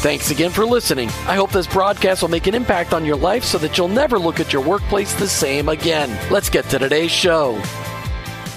Thanks again for listening. I hope this broadcast will make an impact on your life so that you'll never look at your workplace the same again. Let's get to today's show.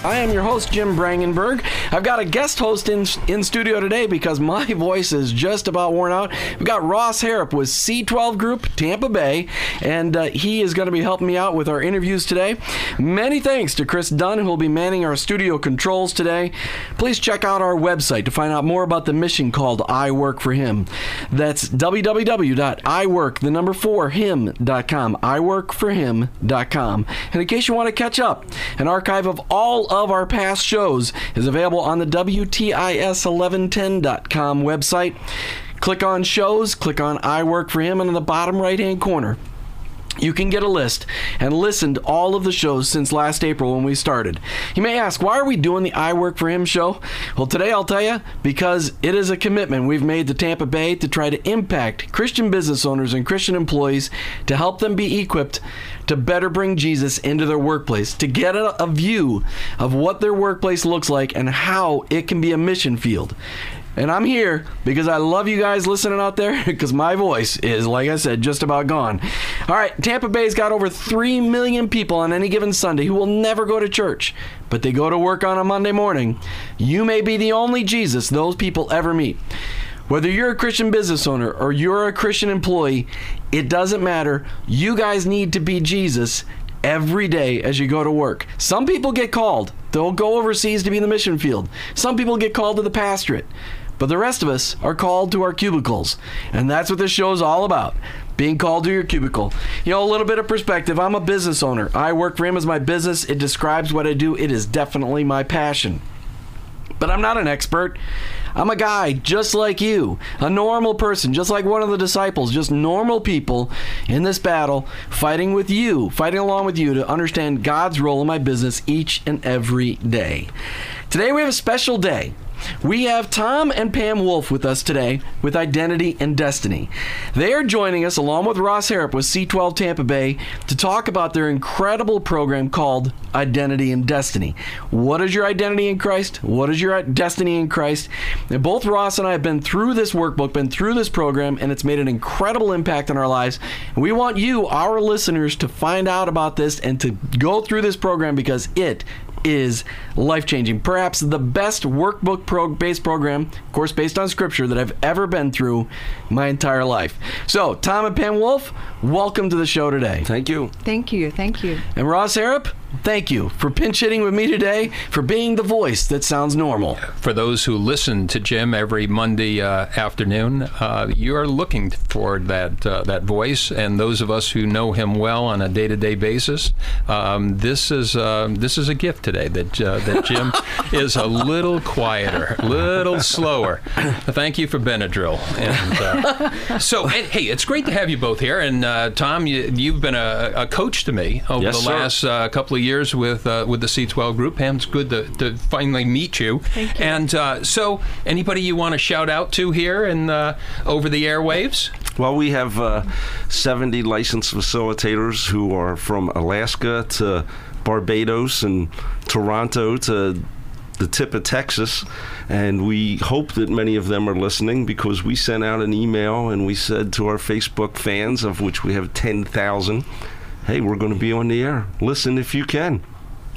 I am your host, Jim Brangenberg. I've got a guest host in, in studio today because my voice is just about worn out. We've got Ross Harrop with C12 Group, Tampa Bay, and uh, he is going to be helping me out with our interviews today. Many thanks to Chris Dunn, who will be manning our studio controls today. Please check out our website to find out more about the mission called I Work for Him. That's www.iwork, the number four, him.com, iworkforhim.com. And in case you want to catch up, an archive of all of our past shows is available on the WTIS1110.com website. Click on shows, click on I Work for Him, and in the bottom right hand corner, you can get a list and listen to all of the shows since last April when we started. You may ask, why are we doing the I Work for Him show? Well, today I'll tell you because it is a commitment we've made to Tampa Bay to try to impact Christian business owners and Christian employees to help them be equipped to better bring Jesus into their workplace, to get a, a view of what their workplace looks like and how it can be a mission field. And I'm here because I love you guys listening out there because my voice is, like I said, just about gone. All right, Tampa Bay's got over 3 million people on any given Sunday who will never go to church, but they go to work on a Monday morning. You may be the only Jesus those people ever meet. Whether you're a Christian business owner or you're a Christian employee, it doesn't matter. You guys need to be Jesus every day as you go to work. Some people get called. They'll go overseas to be in the mission field. Some people get called to the pastorate. But the rest of us are called to our cubicles. And that's what this show is all about being called to your cubicle. You know, a little bit of perspective. I'm a business owner. I work for him as my business. It describes what I do, it is definitely my passion. But I'm not an expert. I'm a guy just like you, a normal person, just like one of the disciples, just normal people in this battle, fighting with you, fighting along with you to understand God's role in my business each and every day. Today we have a special day. We have Tom and Pam Wolf with us today with Identity and Destiny. They are joining us along with Ross Harrop with C12 Tampa Bay to talk about their incredible program called Identity and Destiny. What is your identity in Christ? What is your destiny in Christ? And both Ross and I have been through this workbook, been through this program, and it's made an incredible impact on our lives. We want you, our listeners, to find out about this and to go through this program because it is life changing. Perhaps the best workbook pro- based program, of course, based on scripture, that I've ever been through my entire life. So, Tom and Pam Wolf, welcome to the show today. Thank you. Thank you. Thank you. And Ross Harrop, thank you for pinch hitting with me today, for being the voice that sounds normal. For those who listen to Jim every Monday uh, afternoon, uh, you are looking for that uh, that voice, and those of us who know him well on a day-to-day basis, um, this is uh, this is a gift today that uh, that Jim is a little quieter, a little slower. Thank you for Benadryl. And, uh, so, and, hey, it's great to have you both here. And Tom, you, have been a, a, coach to me over yes, the last couple of years with uh, with the C12 group. Pam, it's good to, to finally meet you. Thank you. And uh, so, anybody you want to shout out to here and uh, over the airwaves? Well, we have uh, 70 licensed facilitators who are from Alaska to Barbados and Toronto to the tip of Texas. And we hope that many of them are listening because we sent out an email and we said to our Facebook fans, of which we have 10,000, hey, we're going to be on the air. Listen if you can.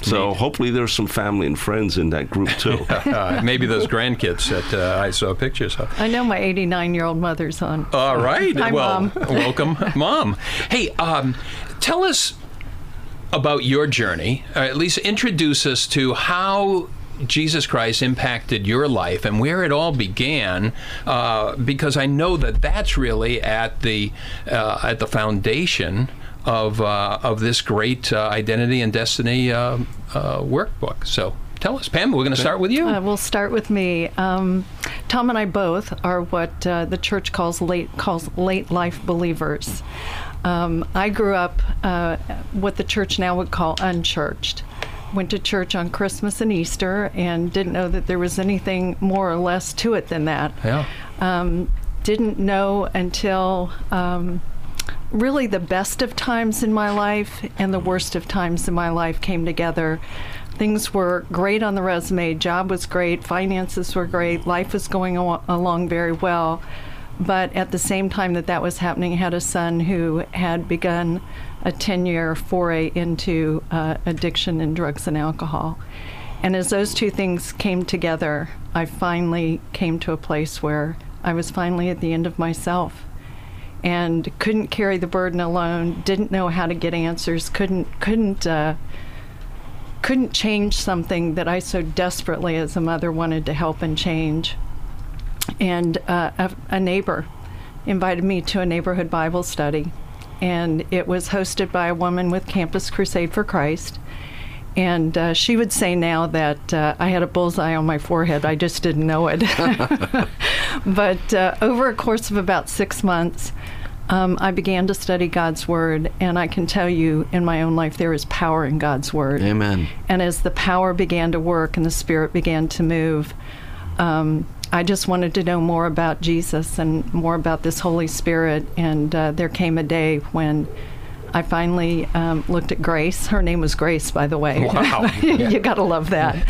So Neat. hopefully there's some family and friends in that group too. uh, maybe those grandkids that uh, I saw pictures of. I know my 89 year old mother's on. All right. Hi, well, Mom. welcome, Mom. Hey, um, tell us about your journey, or at least introduce us to how Jesus Christ impacted your life and where it all began, uh, because I know that that's really at the uh, at the foundation of uh, of this great uh, identity and destiny uh, uh, workbook. So. Tell us, Pam. We're going to start with you. Uh, we'll start with me. Um, Tom and I both are what uh, the church calls late calls late life believers. Um, I grew up uh, what the church now would call unchurched. Went to church on Christmas and Easter and didn't know that there was anything more or less to it than that. Yeah. Um, didn't know until um, really the best of times in my life and the worst of times in my life came together. Things were great on the resume, job was great, finances were great, life was going al- along very well. But at the same time that that was happening, I had a son who had begun a 10 year foray into uh, addiction and drugs and alcohol. And as those two things came together, I finally came to a place where I was finally at the end of myself and couldn't carry the burden alone, didn't know how to get answers, couldn't couldn't uh, couldn't change something that I so desperately as a mother wanted to help and change. And uh, a, a neighbor invited me to a neighborhood Bible study, and it was hosted by a woman with Campus Crusade for Christ. And uh, she would say now that uh, I had a bullseye on my forehead. I just didn't know it. but uh, over a course of about six months, um, I began to study God's Word. And I can tell you in my own life, there is power in God's Word. Amen. And as the power began to work and the Spirit began to move, um, I just wanted to know more about Jesus and more about this Holy Spirit. And uh, there came a day when I finally um, looked at Grace. Her name was Grace, by the way. Wow. you got to love that.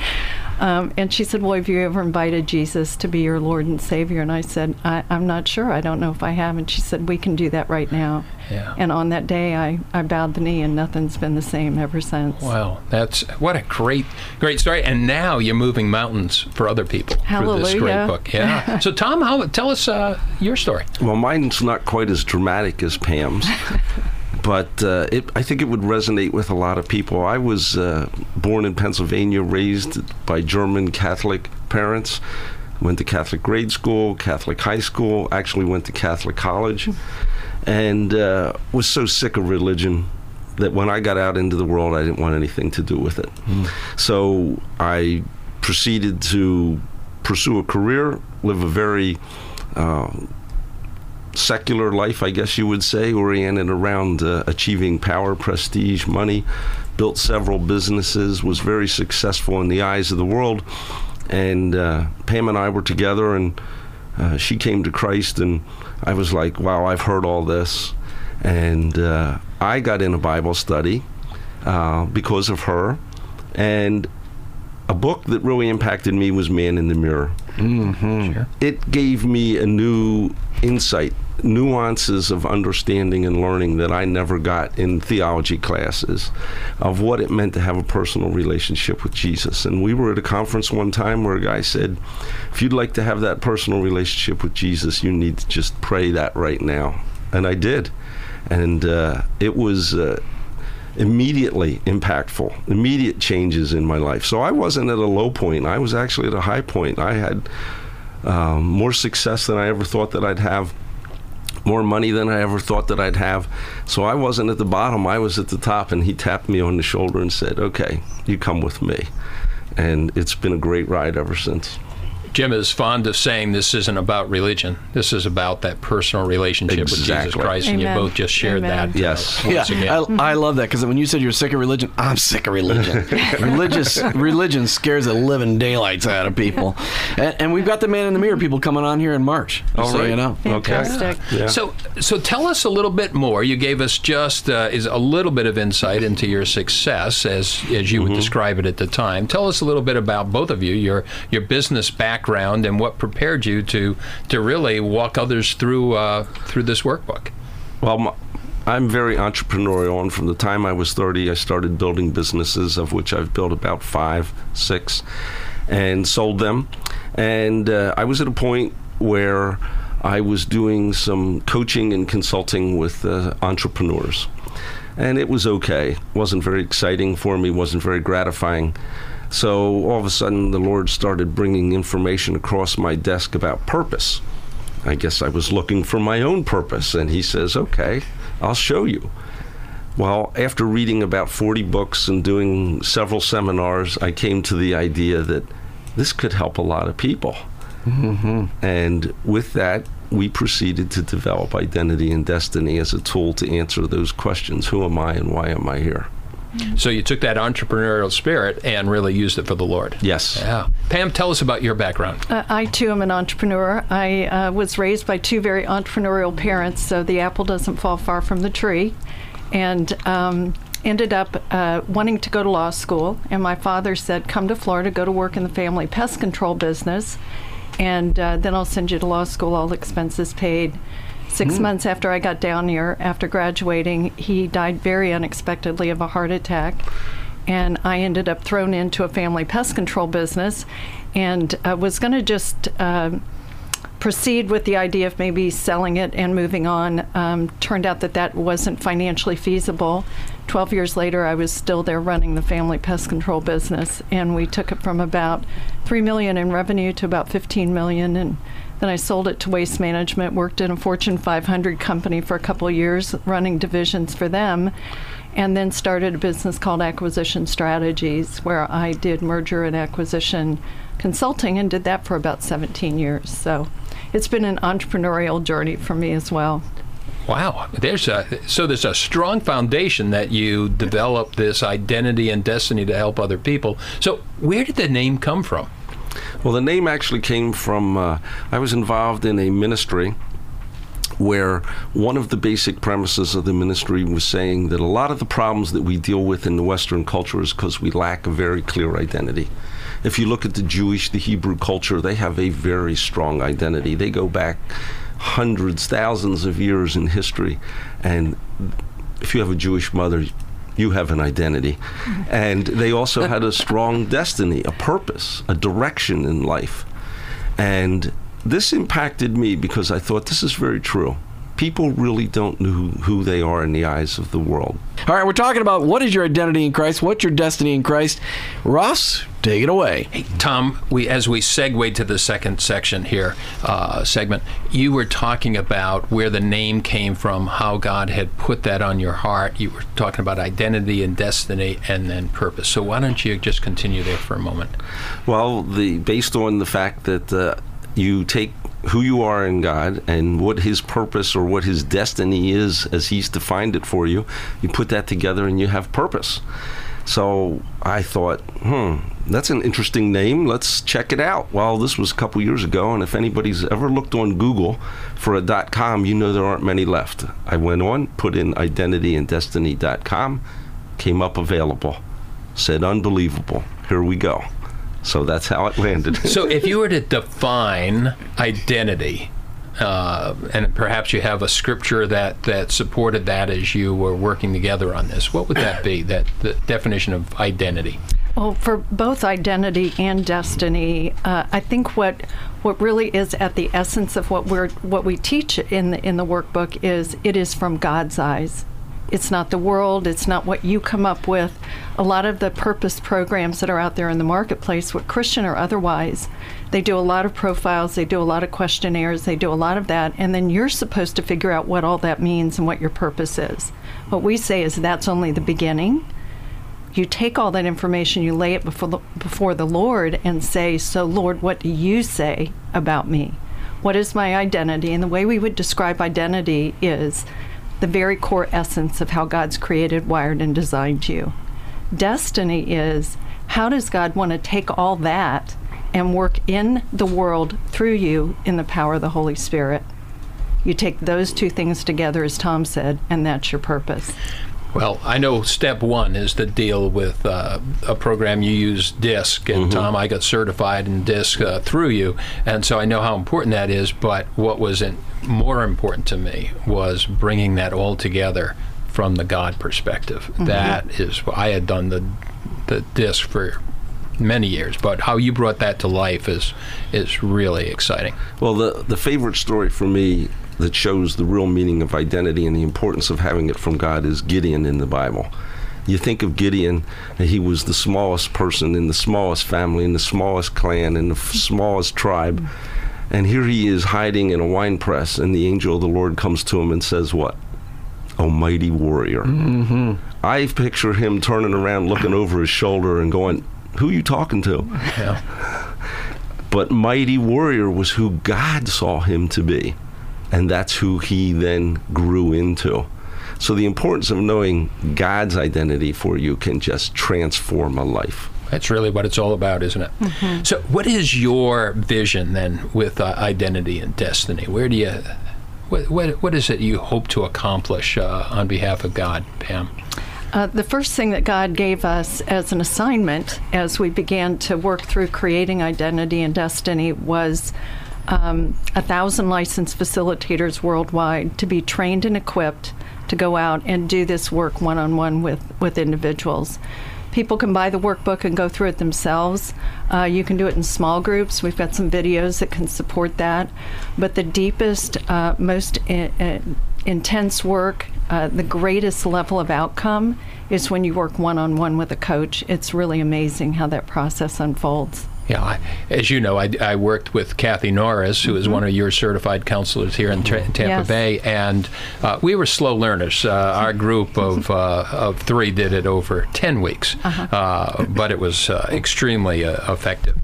Um, and she said, Well, have you ever invited Jesus to be your Lord and Savior? And I said, I, I'm not sure. I don't know if I have. And she said, We can do that right now. Yeah. And on that day, I, I bowed the knee, and nothing's been the same ever since. Wow, that's what a great, great story. And now you're moving mountains for other people through this great book. Yeah. so, Tom, how, tell us uh, your story. Well, mine's not quite as dramatic as Pam's, but uh, it, I think it would resonate with a lot of people. I was uh, born in Pennsylvania, raised by German Catholic parents. Went to Catholic grade school, Catholic high school, actually went to Catholic college, and uh, was so sick of religion that when I got out into the world, I didn't want anything to do with it. So I proceeded to pursue a career, live a very uh, secular life, I guess you would say, oriented around uh, achieving power, prestige, money. Built several businesses, was very successful in the eyes of the world. And uh, Pam and I were together, and uh, she came to Christ, and I was like, wow, I've heard all this. And uh, I got in a Bible study uh, because of her. And a book that really impacted me was Man in the Mirror Sure. it gave me a new insight, nuances of understanding and learning that I never got in theology classes of what it meant to have a personal relationship with Jesus. And we were at a conference one time where a guy said, if you'd like to have that personal relationship with Jesus, you need to just pray that right now. And I did. And uh, it was. Uh, immediately impactful, immediate changes in my life. So I wasn't at a low point. I was actually at a high point. I had um, more success than I ever thought that I'd have, more money than I ever thought that I'd have. So I wasn't at the bottom. I was at the top. And he tapped me on the shoulder and said, "Okay, you come with me." And it's been a great ride ever since. Jim is fond of saying this isn't about religion. This is about that personal relationship with Jesus Exactly. Christ, and you both just shared Amen. that. uh, Yes. once yeah, again. I, I love that because when you said you're sick of religion, I'm sick of religion. Religious religion scares the living daylights out of people, and, and we've got the man in the mirror people coming on here in March. just All so right. you know. Fantastic. Yeah. So, so tell us a little bit more. You gave us just uh, is a little bit of insight into your success, as as you Mm-hmm. would describe it at the time. Tell us a little bit about both of you, your your business background, and what prepared you to to really walk others through uh, through this workbook. Well, I'm very entrepreneurial, and from the time I was 30, I started building businesses, of which I've built about five, six, and sold them. And uh, I was at a point where I was doing some coaching and consulting with uh, entrepreneurs. and it was okay. wasn't very exciting for me. wasn't very gratifying. So all of a sudden, the Lord started bringing information across my desk about purpose. I guess I was looking for my own purpose, and He says, "Okay, I'll show you." Well, after reading about 40 books and doing several seminars, I came to the idea that this could help a lot of people. Mm-hmm. And with that, we proceeded to develop identity and destiny as a tool to answer those questions Who am I and why am I here? So you took that entrepreneurial spirit and really used it for the Lord. Yes. Yeah. Pam, tell us about your background. Uh, I too am an entrepreneur. I uh, was raised by two very entrepreneurial parents, so the apple doesn't fall far from the tree. And um, ended up uh, wanting to go to law school. And my father said, Come to Florida, go to work in the family pest control business, and uh, then I'll send you to law school, all expenses paid. Six months after I got down here, after graduating, he died very unexpectedly of a heart attack. And I ended up thrown into a family pest control business and uh, was going to just uh, proceed with the idea of maybe selling it and moving on. Um, turned out that that wasn't financially feasible. 12 years later, I was still there running the family pest control business, and we took it from about 3 million in revenue to about 15 million and then I sold it to Waste Management, worked in a Fortune 500 company for a couple years, running divisions for them, and then started a business called Acquisition Strategies, where I did merger and acquisition consulting and did that for about 17 years. So it's been an entrepreneurial journey for me as well. Wow, there's a so there's a strong foundation that you develop this identity and destiny to help other people. So where did the name come from? Well, the name actually came from uh, I was involved in a ministry where one of the basic premises of the ministry was saying that a lot of the problems that we deal with in the Western culture is because we lack a very clear identity. If you look at the Jewish, the Hebrew culture, they have a very strong identity. They go back hundreds, thousands of years in history. And if you have a Jewish mother, you have an identity. Mm-hmm. And they also had a strong destiny, a purpose, a direction in life. And this impacted me because I thought this is very true. People really don't know who they are in the eyes of the world. All right, we're talking about what is your identity in Christ, what's your destiny in Christ. Ross, take it away. Hey, Tom, we as we segue to the second section here, uh, segment, you were talking about where the name came from, how God had put that on your heart. You were talking about identity and destiny, and then purpose. So why don't you just continue there for a moment? Well, the based on the fact that uh, you take who you are in God and what His purpose or what His destiny is as He's defined it for you, you put that together and you have purpose. So I thought, hmm, that's an interesting name. Let's check it out. Well, this was a couple years ago, and if anybody's ever looked on Google for a dot .com, you know there aren't many left. I went on, put in identityanddestiny.com, came up available, said unbelievable. Here we go. So that's how it landed. so if you were to define identity, uh, and perhaps you have a scripture that, that supported that as you were working together on this, what would that be? That the definition of identity? Well, for both identity and destiny, uh, I think what what really is at the essence of what we're what we teach in the in the workbook is it is from God's eyes. It's not the world, it's not what you come up with. A lot of the purpose programs that are out there in the marketplace, what Christian or otherwise, they do a lot of profiles, they do a lot of questionnaires, they do a lot of that, and then you're supposed to figure out what all that means and what your purpose is. What we say is that's only the beginning. You take all that information, you lay it before the, before the Lord, and say, So, Lord, what do you say about me? What is my identity? And the way we would describe identity is the very core essence of how God's created, wired, and designed you. Destiny is how does God want to take all that and work in the world through you in the power of the Holy Spirit? You take those two things together, as Tom said, and that's your purpose. Well, I know step one is to deal with uh, a program you use DISC, and mm-hmm. Tom, I got certified in DISC uh, through you, and so I know how important that is. But what was in, more important to me was bringing that all together from the God perspective. Mm-hmm. That is, I had done the the DISC for many years, but how you brought that to life is is really exciting. Well, the the favorite story for me that shows the real meaning of identity and the importance of having it from God is Gideon in the Bible. You think of Gideon, he was the smallest person in the smallest family, in the smallest clan, in the f- smallest tribe. And here he is hiding in a wine press, and the angel of the Lord comes to him and says, What? A mighty warrior. Mm-hmm. I picture him turning around, looking over his shoulder, and going, Who you talking to? Yeah. But mighty warrior was who God saw him to be. And that's who he then grew into. So the importance of knowing God's identity for you can just transform a life. That's really what it's all about, isn't it? So, what is your vision then with uh, identity and destiny? Where do you, what, what, what is it you hope to accomplish uh, on behalf of God, Pam? Uh, the first thing that God gave us as an assignment as we began to work through creating identity and destiny was um, a thousand licensed facilitators worldwide to be trained and equipped to go out and do this work one on one with with individuals. People can buy the workbook and go through it themselves. Uh, you can do it in small groups. We've got some videos that can support that. But the deepest, uh, most i- i- intense work, uh, the greatest level of outcome is when you work one on one with a coach. It's really amazing how that process unfolds. Yeah, I, as you know, I, I worked with Kathy Norris, who is one of your certified counselors here in Tra- Tampa Yes. Bay, and uh, we were slow learners. Uh, our group of uh, of three did it over ten weeks, uh, but it was uh, extremely uh, effective.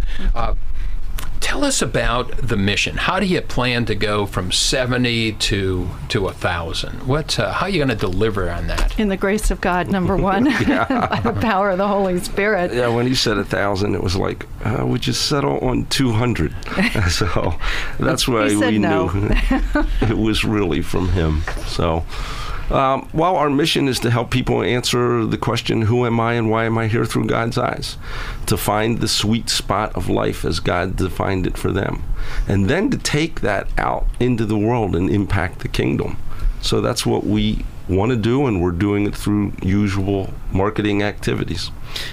Tell us about the mission. How do you plan to go from seventy to to a thousand? What? Uh, how are you going to deliver on that? In the grace of God, number one, by the power of the Holy Spirit. Yeah, when he said a thousand, it was like, uh, we just settle on 200. so that's why we no. knew it was really from him. So, um, while our mission is to help people answer the question, who am I and why am I here through God's eyes? To find the sweet spot of life as God defined it for them. And then to take that out into the world and impact the kingdom. So that's what we want to do, and we're doing it through usual marketing activities.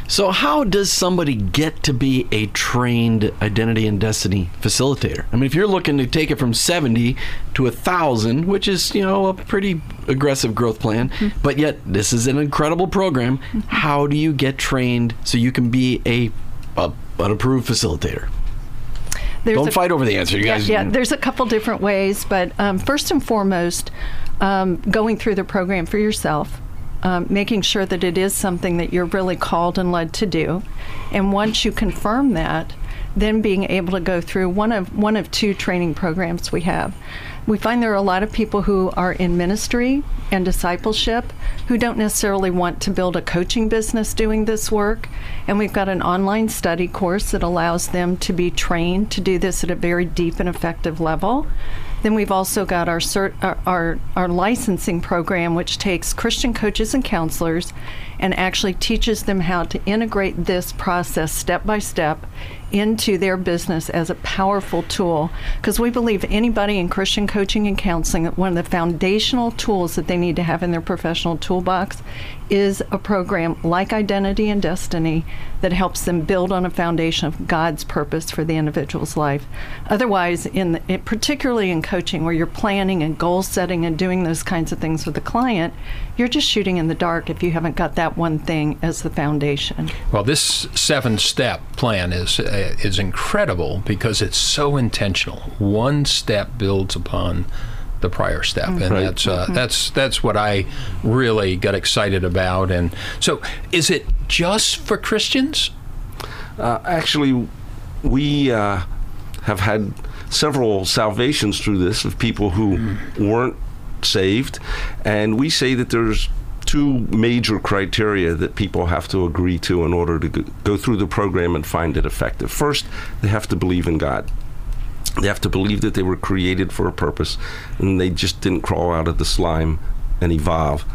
So, how does somebody get to be a trained identity and destiny facilitator? I mean, if you're looking to take it from 70 to a 1,000, which is, you know, a pretty aggressive growth plan, hmm. but yet this is an incredible program, hmm. how do you get trained so you can be a, a an approved facilitator? There's Don't a- fight over the answer, you Yeah, guys. yeah, there's a couple different ways, but um, first and foremost, um, going through the program for yourself, um, making sure that it is something that you're really called and led to do, and once you confirm that, then being able to go through one of one of two training programs we have. We find there are a lot of people who are in ministry and discipleship who don't necessarily want to build a coaching business doing this work. And we've got an online study course that allows them to be trained to do this at a very deep and effective level. Then we've also got our, cert, our, our, our licensing program, which takes Christian coaches and counselors and actually teaches them how to integrate this process step by step into their business as a powerful tool. Because we believe anybody in Christian coaching and counseling, one of the foundational tools that they need to have in their professional toolbox is a program like Identity and Destiny that helps them build on a foundation of God's purpose for the individual's life. Otherwise, in the, it, particularly in coaching, where you're planning and goal setting and doing those kinds of things with the client, you're just shooting in the dark if you haven't got that one thing as the foundation. Well, this seven-step plan is uh, is incredible because it's so intentional. One step builds upon the prior step, and Right. that's uh, that's that's what I really got excited about. And so, is it just for Christians? Uh, actually, we uh, have had several salvations through this of people who weren't saved, and we say that there's two major criteria that people have to agree to in order to go- go through the program and find it effective. First, they have to believe in God. They have to believe that they were created for a purpose and they just didn't crawl out of the slime and evolve.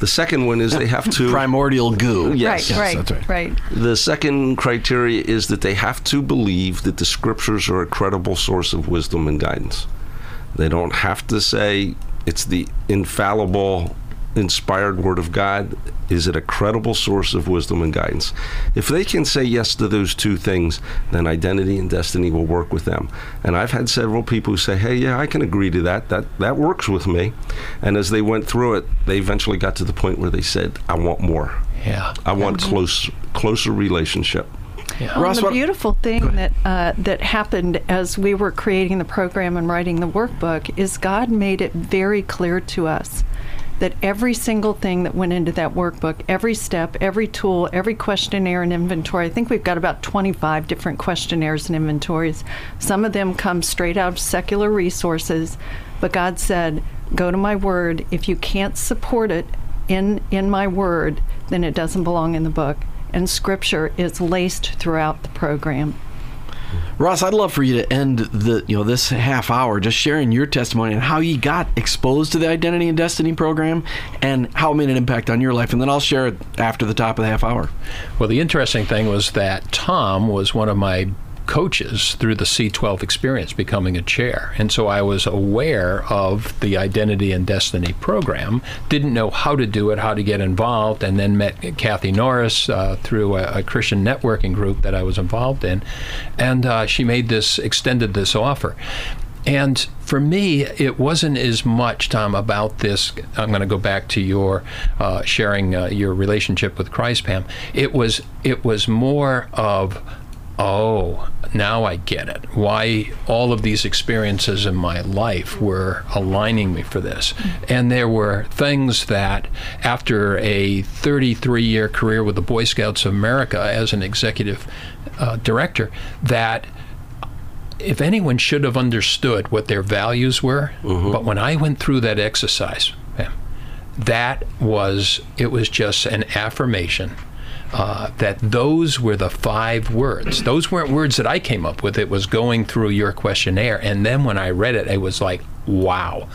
The second one is they have to Primordial goo. Yes. right, that's right, right. right. the second criteria is that they have to believe that the scriptures are a credible source of wisdom and guidance. They don't have to say it's the infallible, inspired Word of God? Is it a credible source of wisdom and guidance? If they can say yes to those two things, then identity and destiny will work with them. And I've had several people who say, "Hey, yeah, I can agree to that. That that works with me." And as they went through it, they eventually got to the point where they said, "I want more. Yeah. I want close closer relationship." Yeah. Ross, the beautiful thing that uh, that happened as we were creating the program and writing the workbook is God made it very clear to us that every single thing that went into that workbook, every step, every tool, every questionnaire and inventory. I think we've got about 25 different questionnaires and inventories. Some of them come straight out of secular resources, but God said, "Go to my word. If you can't support it in in my word, then it doesn't belong in the book." And scripture is laced throughout the program. Ross, I'd love for you to end the you know this half hour just sharing your testimony and how you got exposed to the Identity and Destiny program and how it made an impact on your life, and then I'll share it after the top of the half hour. Well, the interesting thing was that Tom was one of my coaches through the C12 experience, becoming a chair. And so I was aware of the Identity and Destiny program, didn't know how to do it, how to get involved, and then met Kathy Norris uh, through a, a Christian networking group that I was involved in. And uh, she made this, extended this offer. And for me, it wasn't as much, Tom, about this. I'm going to go back to your uh, sharing uh, your relationship with Christ, Pam. It was it was more of, oh, now I get it. Why all of these experiences in my life were aligning me for this. And there were things that, after a 33 year career with the Boy Scouts of America as an executive uh, director, that if anyone should have understood what their values were, but when I went through that exercise, that was it was just an affirmation uh, that those were the five words. Those weren't words that I came up with. It was going through your questionnaire, and then when I read it, it was like, wow.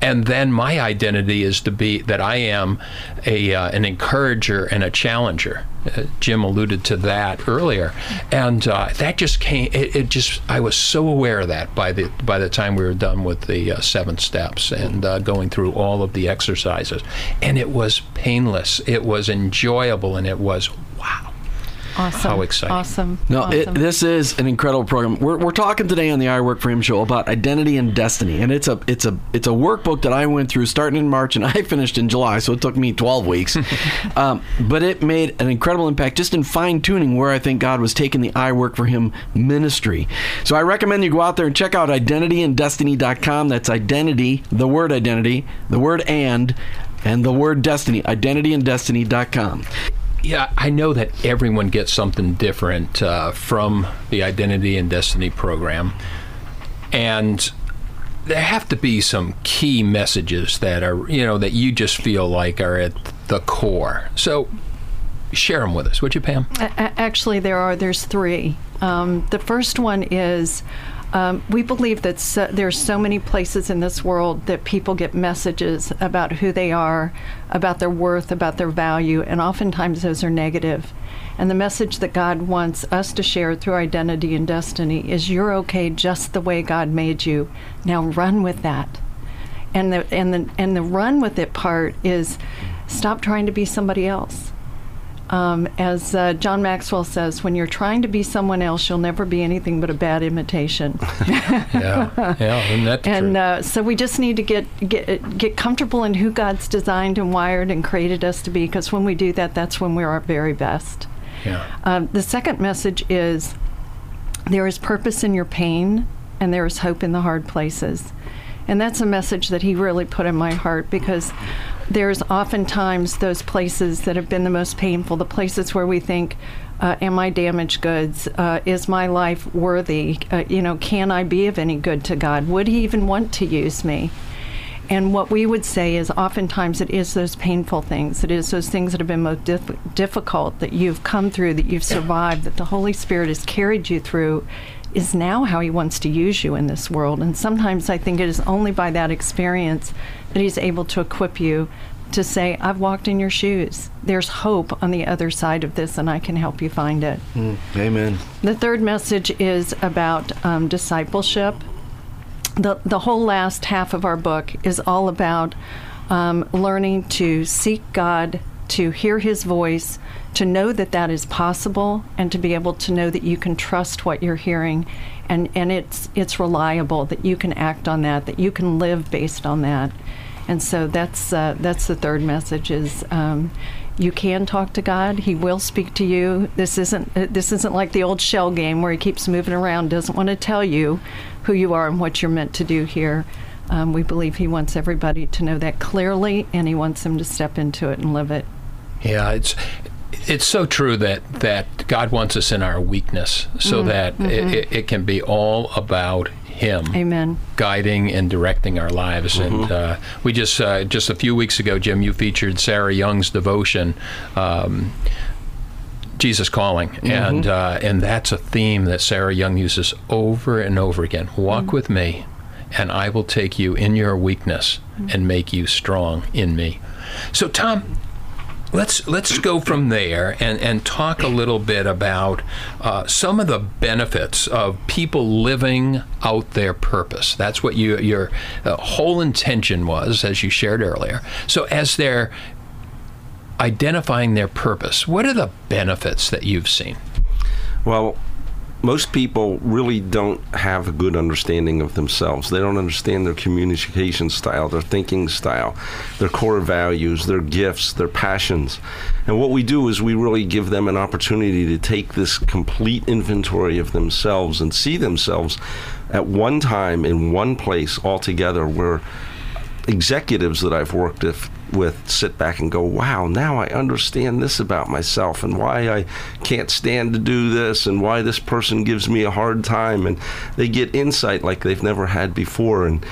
And then my identity is to be that I am a uh, an encourager and a challenger. Uh, Jim alluded to that earlier, and uh, that just came. It, it just I was so aware of that by the by the time we were done with the uh, seven steps and uh, going through all of the exercises, and it was painless. It was enjoyable, and it was wow. Awesome. How exciting. Awesome. No, it, this is an incredible program. We're, we're talking today on the I Work for Him show about identity and destiny, and it's a it's a it's a workbook that I went through starting in March and I finished in July, so it took me 12 weeks. um, but it made an incredible impact just in fine tuning where I think God was taking the I Work for Him ministry. So I recommend you go out there and check out identityanddestiny.com. That's identity, the word identity, the word and, and the word destiny. Identityanddestiny.com. Yeah, I know that everyone gets something different uh, from the Identity and Destiny program. And there have to be some key messages that are, you know, that you just feel like are at the core. So share them with us, would you, Pam? Actually, there are. There's three. Um, the first one is um, we believe that so, there's so many places in this world that people get messages about who they are, about their worth, about their value, and oftentimes those are negative. And the message that God wants us to share through identity and destiny is you're okay just the way God made you. Now run with that. And the and the and the run with it part is stop trying to be somebody else. Um, as uh, John Maxwell says, when you're trying to be someone else, you'll never be anything but a bad imitation. Yeah, yeah, isn't that the and uh, so we just need to get get get comfortable in who God's designed and wired and created us to be. Because when we do that, that's when we're our very best. yeah. Um, the second message is there is purpose in your pain and there is hope in the hard places. And that's a message that he really put in my heart because there's oftentimes those places that have been the most painful, the places where we think, uh, am I damaged goods? Uh, is my life worthy? Uh, you know, can I be of any good to God? Would He even want to use me? And what we would say is oftentimes it is those painful things. It is those things that have been most dif- difficult that you've come through, that you've survived, that the Holy Spirit has carried you through, is now how He wants to use you in this world. And sometimes I think it is only by that experience that He's able to equip you to say, I've walked in your shoes. There's hope on the other side of this, and I can help you find it. Amen. The third message is about um, discipleship. The, the whole last half of our book is all about um, learning to seek God, to hear His voice, to know that that is possible, and to be able to know that you can trust what you're hearing, and, and it's it's reliable that you can act on that, that you can live based on that, and so that's uh, that's the third message is. Um, you can talk to God. He will speak to you. This isn't uh, this isn't like the old shell game where he keeps moving around, doesn't want to tell you who you are and what you're meant to do here. Um, we believe he wants everybody to know that clearly, and he wants them to step into it and live it. Yeah, it's it's so true that that God wants us in our weakness, so that it, it can be all about Him. Amen. guiding and directing our lives. And uh, we just uh, just a few weeks ago, Jim, you featured Sarah Young's devotion. Um, Jesus calling, and uh, and that's a theme that Sarah Young uses over and over again. Walk with me, and I will take you in your weakness and make you strong in me. So, Tom, let's let's go from there and, and talk a little bit about uh, some of the benefits of people living out their purpose. That's what you, your uh, whole intention was, as you shared earlier. So as they're identifying their purpose, what are the benefits that you've seen? Well, most people really don't have a good understanding of themselves. They don't understand their communication style, their thinking style, their core values, their gifts, their passions. And what we do is we really give them an opportunity to take this complete inventory of themselves and see themselves at one time in one place all together where executives that I've worked with, with sit back and go, wow, now I understand this about myself and why I can't stand to do this and why this person gives me a hard time. And they get insight like they've never had before. And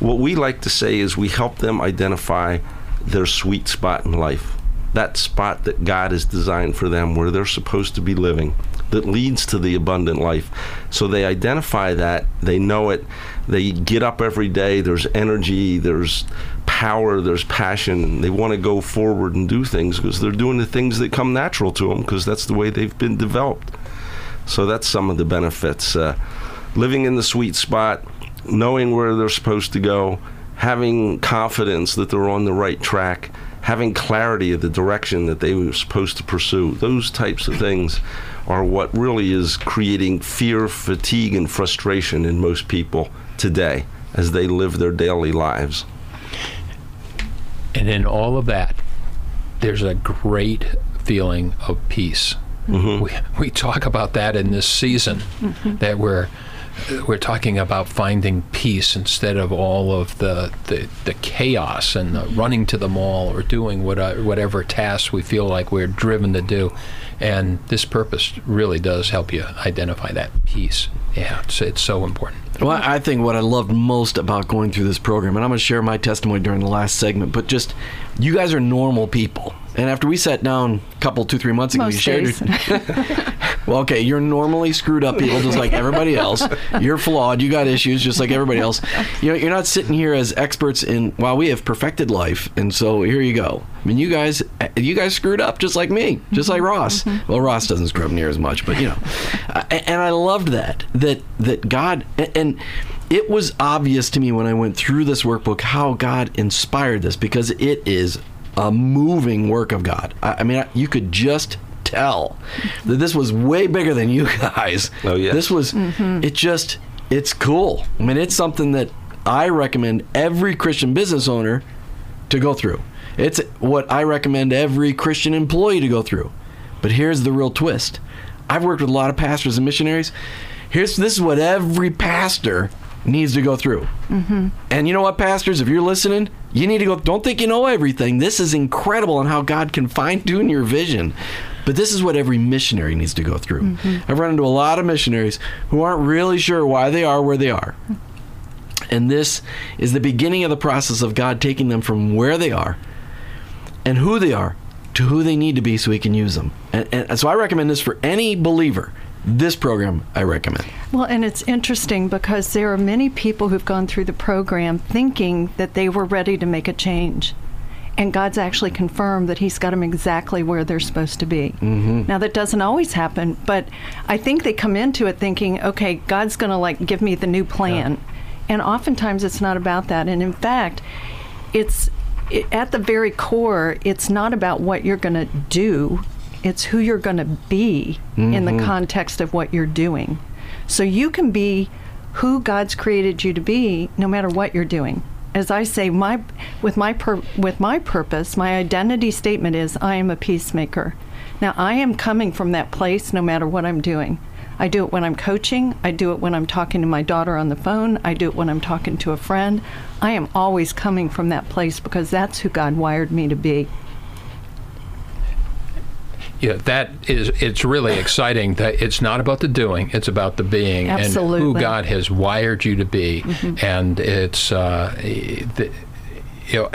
what we like to say is we help them identify their sweet spot in life, that spot that God has designed for them where they're supposed to be living that leads to the abundant life. So they identify that, they know it, they get up every day, there's energy, there's power, there's passion, they want to go forward and do things because they're doing the things that come natural to them because that's the way they've been developed. So that's some of the benefits. Uh, living in the sweet spot, knowing where they're supposed to go, having confidence that they're on the right track, having clarity of the direction that they were supposed to pursue. Those types of things are what really is creating fear, fatigue, and frustration in most people today as they live their daily lives. And in all of that, there's a great feeling of peace. Mm-hmm. We, we talk about that in this season, that we're we're talking about finding peace instead of all of the, the, the chaos and the running to the mall or doing what, uh, whatever tasks we feel like we're driven to do. And this purpose really does help you identify that peace. Yeah, it's, it's so important. Well, I think what I loved most about going through this program, and I'm going to share my testimony during the last segment, but just you guys are normal people. And after we sat down a couple, two, three months ago, Most you shared. Your, well, okay, you're normally screwed up people, just like everybody else. You're flawed. You got issues, just like everybody else. You know, you're not sitting here as experts in. Well, we have perfected life, and so here you go. I mean, you guys, you guys screwed up just like me, just like mm-hmm. Ross. Mm-hmm. Well, Ross doesn't screw up near as much, but you know. And I loved that that that God and it was obvious to me when I went through this workbook how God inspired this because it is a moving work of God. I, I mean, you could just tell that this was way bigger than you guys. Oh, yeah. This was, mm-hmm. it just, it's cool. I mean, it's something that I recommend every Christian business owner to go through. It's what I recommend every Christian employee to go through. But here's the real twist. I've worked with a lot of pastors and missionaries. Here's this is what every pastor needs to go through. Mm-hmm. And you know what, pastors, if you're listening, you need to go. Don't think you know everything. This is incredible on how God can fine tune your vision. But this is what every missionary needs to go through. I've run into a lot of missionaries who aren't really sure why they are where they are. And this is the beginning of the process of God taking them from where they are and who they are to who they need to be so he can use them. And, and so I recommend this for any believer. This program I recommend. Well, and it's interesting because there are many people who've gone through the program thinking that they were ready to make a change. And God's actually confirmed that He's got them exactly where they're supposed to be. Mm-hmm. Now, that doesn't always happen, but I think they come into it thinking, okay, God's going to like give me the new plan. And oftentimes it's not about that. And in fact, it's it, at the very core, it's not about what you're going to do, it's who you're going to be in the mm-hmm. context of what you're doing. So you can be who God's created you to be no matter what you're doing. As I say, my with my pur- with my purpose, my identity statement is I am a peacemaker. Now I am coming from that place no matter what I'm doing. I do it when I'm coaching. I do it when I'm talking to my daughter on the phone. I do it when I'm talking to a friend. I am always coming from that place because that's who God wired me to be. Yeah, that is. It's really exciting that it's not about the doing; it's about the being and who God has wired you to be. And it's, uh, the, you know,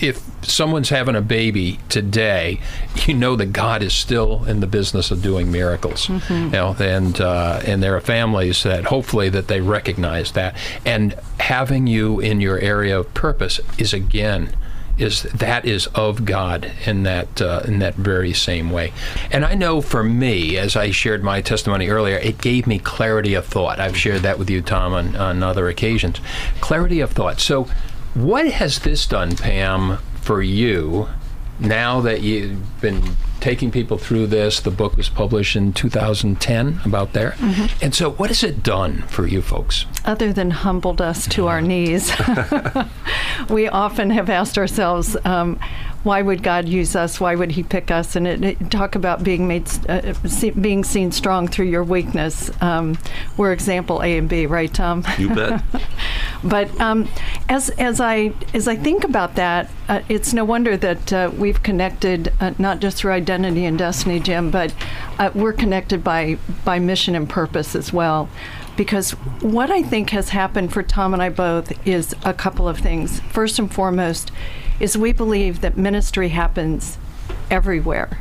if someone's having a baby today, you know that God is still in the business of doing miracles. You know, and uh, and there are families that hopefully that they recognize that, and having you in your area of purpose is again is that is of God in that uh, in that very same way. And I know for me, as I shared my testimony earlier, it gave me clarity of thought. I've shared that with you, Tom, on, on other occasions. Clarity of thought. So, what has this done, Pam, for you? Now that you've been taking people through this, the book was published in 2010, about there. And so, what has it done for you folks? other than humbled us to our knees, we often have asked ourselves, um, why would God use us? Why would He pick us? And it, it- talk about being made, uh, see, being seen strong through your weakness. Um, we're example A and B, right, Tom? You bet. But um, as as I as I think about that, uh, it's no wonder that uh, we've connected uh, not just through identity and destiny, Jim, but uh, we're connected by by mission and purpose as well. Because what I think has happened for Tom and I both is a couple of things. First and foremost, is we believe that ministry happens everywhere.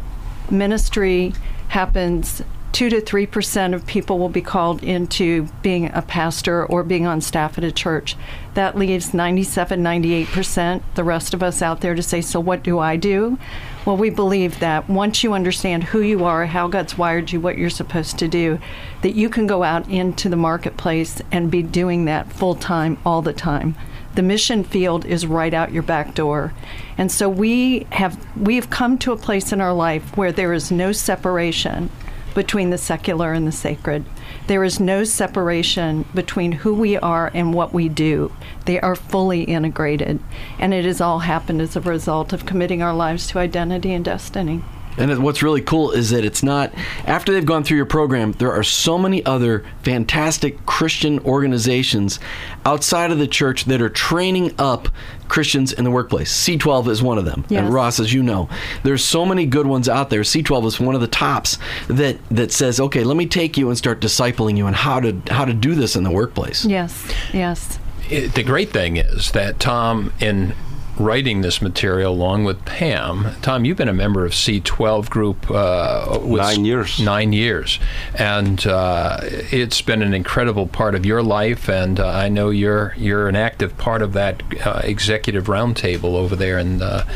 Ministry happens two to three percent of people will be called into being a pastor or being on staff at a church. That leaves 97, 98 percent, the rest of us out there to say, so what do I do? Well, we believe that once you understand who you are, how God's wired you, what you're supposed to do, that you can go out into the marketplace and be doing that full time all the time the mission field is right out your back door. And so we have we've come to a place in our life where there is no separation between the secular and the sacred. There is no separation between who we are and what we do. They are fully integrated and it has all happened as a result of committing our lives to identity and destiny And it- what's really cool is that it's not, after they've gone through your program, there are so many other fantastic Christian organizations outside of the church that are training up Christians in the workplace. C12 is one of them. Yes. And Ross, as you know, there's so many good ones out there. C12 is one of the tops that, that says, okay, let me take you and start discipling you on how to, how to do this in the workplace. yes yes it, the great thing is that Tom, in writing this material along with Pam, Tom, you've been a member of C12 group uh, with Nine years. Nine years, and uh, it's been an incredible part of your life. And uh, I know you're you're an active part of that uh, executive roundtable over there in uh,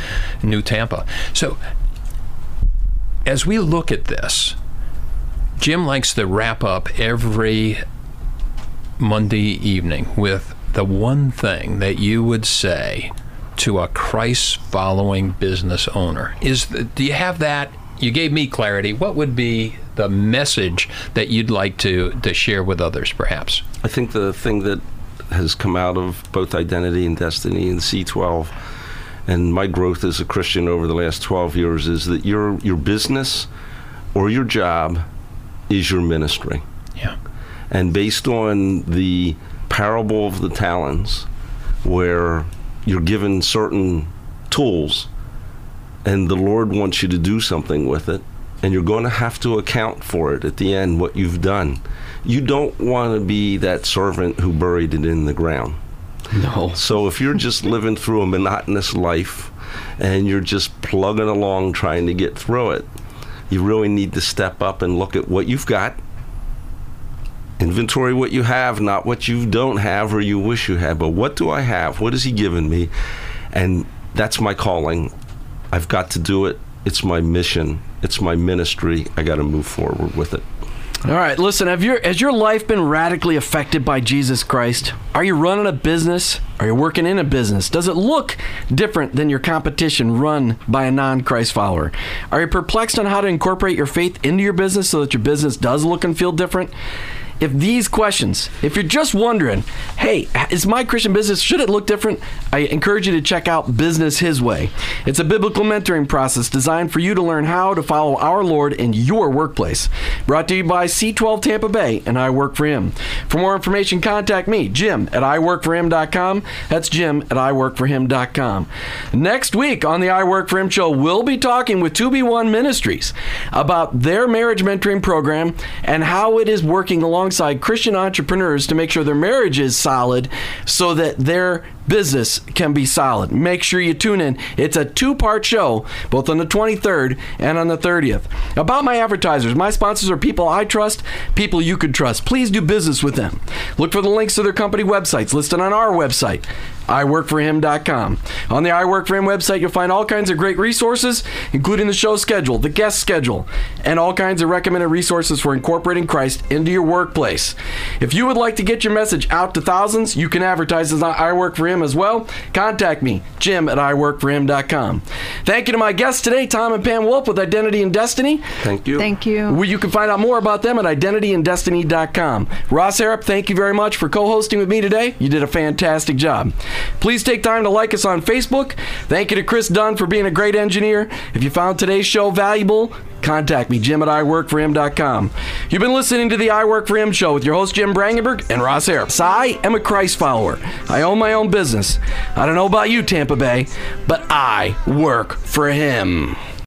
New Tampa. So, as we look at this, Jim likes to wrap up every Monday evening with the one thing that you would say to a Christ following business owner? Is the, do you have that? You gave me clarity. What would be the message that you'd like to, to share with others, perhaps? I think the thing that has come out of both Identity and Destiny and C12 and my growth as a Christian over the last 12 years is that your your business or your job is your ministry. Yeah. And based on the parable of the talents, where you're given certain tools and the Lord wants you to do something with it, and you're going to have to account for it at the end, what you've done. You don't want to be that servant who buried it in the ground. No. So if you're just living through a monotonous life and you're just plugging along trying to get through it, you really need to step up and look at what you've got. Inventory what you have, not what you don't have or you wish you had, but what do I have? What has He given me? And that's my calling. I've got to do it. It's my mission. It's my ministry. I got to move forward with it. All right, listen, have your has your life been radically affected by Jesus Christ? Are you running a business? Are you working in a business? Does it look different than your competition run by a non-Christ follower? Are you perplexed on how to incorporate your faith into your business so that your business does look and feel different? If these questions, if you're just wondering, hey, is my Christian business, should it look different? I encourage you to check out Business His Way. It's a biblical mentoring process designed for you to learn how to follow our Lord in your workplace. Brought to you by C12 Tampa Bay, and I work for him. For more information, contact me, Jim at iworkforhim.com. That's Jim at iworkforhim.com. Next week on the I Work For Him show, we'll be talking with 2B1 Ministries about their marriage mentoring program and how it is working alongside alongside Christian entrepreneurs to make sure their marriage is solid so that their business can be solid. Make sure you tune in. It's a two part show, both on the 23rd and on the 30th. About my advertisers, my sponsors are people I trust, people you could trust. Please do business with them. Look for the links to their company websites listed on our website iworkforhim.com. On the I Work For Him website, you'll find all kinds of great resources, including the show schedule, the guest schedule, and all kinds of recommended resources for incorporating Christ into your workplace. If you would like to get your message out to thousands, you can advertise as I Work For Him as well. Contact me, Jim at iworkforhim.com. Thank you to my guests today, Tom and Pam Wolf with Identity and Destiny. Thank you. Thank you. Where you can find out more about them at identityanddestiny.com. Ross Harrop, thank you very much for co hosting with me today. You did a fantastic job. Please take time to like us on Facebook. Thank you to Chris Dunn for being a great engineer. If you found today's show valuable, contact me, Jim at iworkforhim.com. You've been listening to the I Work For Him show with your host, Jim Brangenberg and Ross Harrop. I am a Christ follower. I own my own business. I don't know about you, Tampa Bay, but I work for Him.